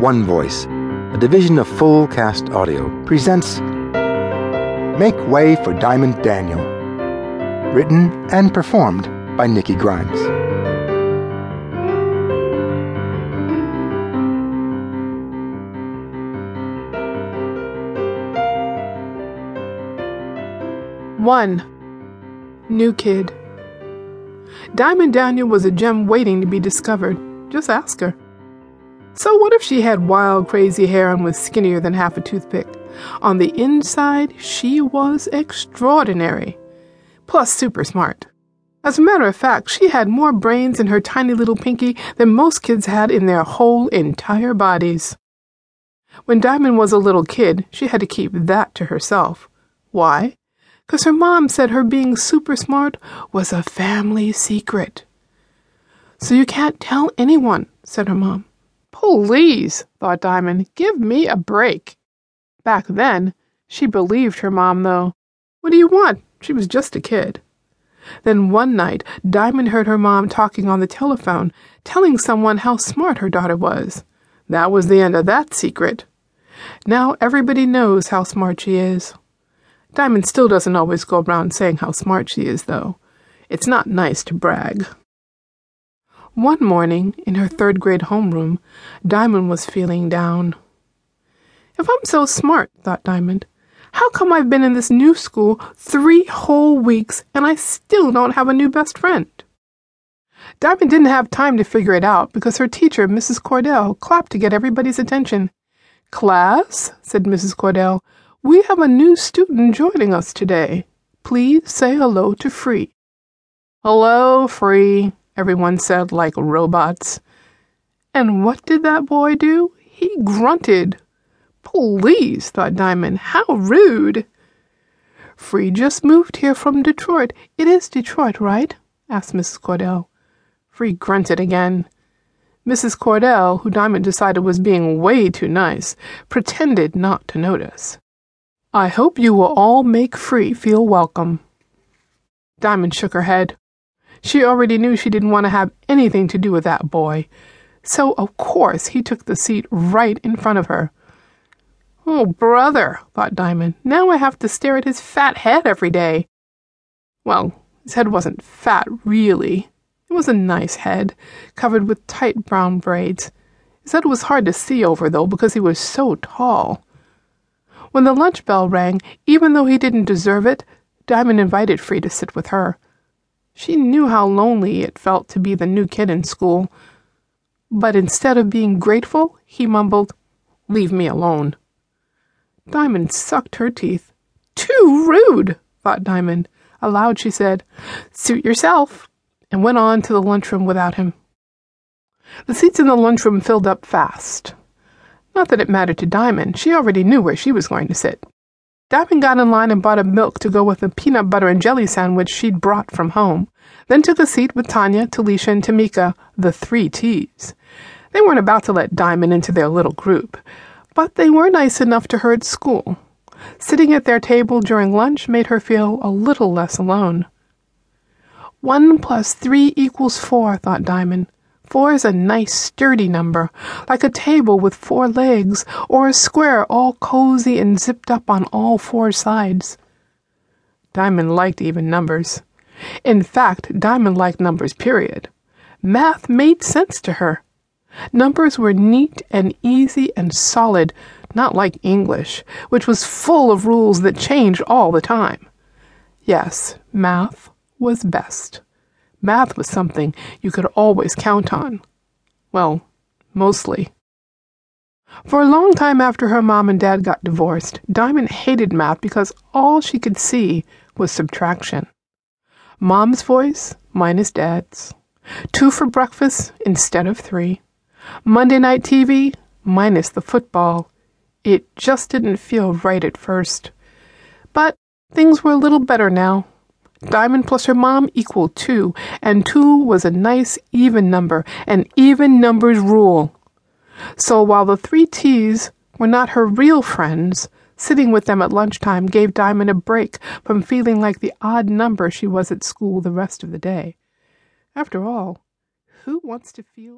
One Voice, a division of Full Cast Audio, presents Make Way for Dyamonde Daniel. Written and performed by Nikki Grimes. One. New kid. Dyamonde Daniel was a gem waiting to be discovered. Just ask her. So, what if she had wild, crazy hair and was skinnier than half a toothpick? On the inside, she was extraordinary. Plus, super smart. As a matter of fact, she had more brains in her tiny little pinky than most kids had in their whole entire bodies. When Dyamonde was a little kid, she had to keep that to herself. Why? Because her mom said her being super smart was a family secret. So you can't tell anyone, said her mom. Please, thought Dyamonde, give me a break. Back then, she believed her mom, though. What do you want? She was just a kid. Then one night, Dyamonde heard her mom talking on the telephone, telling someone how smart her daughter was. That was the end of that secret. Now everybody knows how smart she is. Dyamonde still doesn't always go around saying how smart she is, though. It's not nice to brag. One morning, in her third grade homeroom, Dyamonde was feeling down. If I'm so smart, thought Dyamonde, how come I've been in this new school three whole weeks and I still don't have a new best friend? Dyamonde didn't have time to figure it out because her teacher, Mrs. Cordell, clapped to get everybody's attention. Class, said Mrs. Cordell, we have a new student joining us today. Please say hello to Free. Hello, Free, everyone said like robots. And what did that boy do? He grunted. Please, thought Dyamonde, how rude. Free just moved here from Detroit. It is Detroit, right? asked Mrs. Cordell. Free grunted again. Mrs. Cordell, who Dyamonde decided was being way too nice, pretended not to notice. I hope you will all make Free feel welcome. Dyamonde shook her head. She already knew she didn't want to have anything to do with that boy, so of course he took the seat right in front of her. Oh, brother, thought Dyamonde, now I have to stare at his fat head every day. Well, his head wasn't fat, really. It was a nice head, covered with tight brown braids. His head was hard to see over, though, because he was so tall. When the lunch bell rang, even though he didn't deserve it, Dyamonde invited Free to sit with her. She knew how lonely it felt to be the new kid in school. But instead of being grateful, he mumbled, Leave me alone. Dyamonde sucked her teeth. Too rude, thought Dyamonde. Aloud she said, Suit yourself, and went on to the lunchroom without him. The seats in the lunchroom filled up fast. Not that it mattered to Dyamonde, she already knew where she was going to sit. Dyamonde got in line and bought a milk to go with a peanut butter and jelly sandwich she'd brought from home, then took a seat with Tanya, Talisha, and Tamika, the three T's. They weren't about to let Dyamonde into their little group, but they were nice enough to her at school. Sitting at their table during lunch made her feel a little less alone. One plus three equals four, thought Dyamonde. Four is a nice, sturdy number, like a table with four legs, or a square all cozy and zipped up on all four sides. Dyamonde liked even numbers. In fact, Dyamonde liked numbers, period. Math made sense to her. Numbers were neat and easy and solid, not like English, which was full of rules that changed all the time. Yes, math was best. Math was something you could always count on. Well, mostly. For a long time after her mom and dad got divorced, Dyamonde hated math because all she could see was subtraction. Mom's voice minus dad's. Two for breakfast instead of three. Monday night TV minus the football. It just didn't feel right at first. But things were a little better now. Dyamonde plus her mom equaled two, and two was a nice even number, and even numbers rule. So while the three T's were not her real friends, sitting with them at lunchtime gave Dyamonde a break from feeling like the odd number she was at school the rest of the day. After all, who wants to feel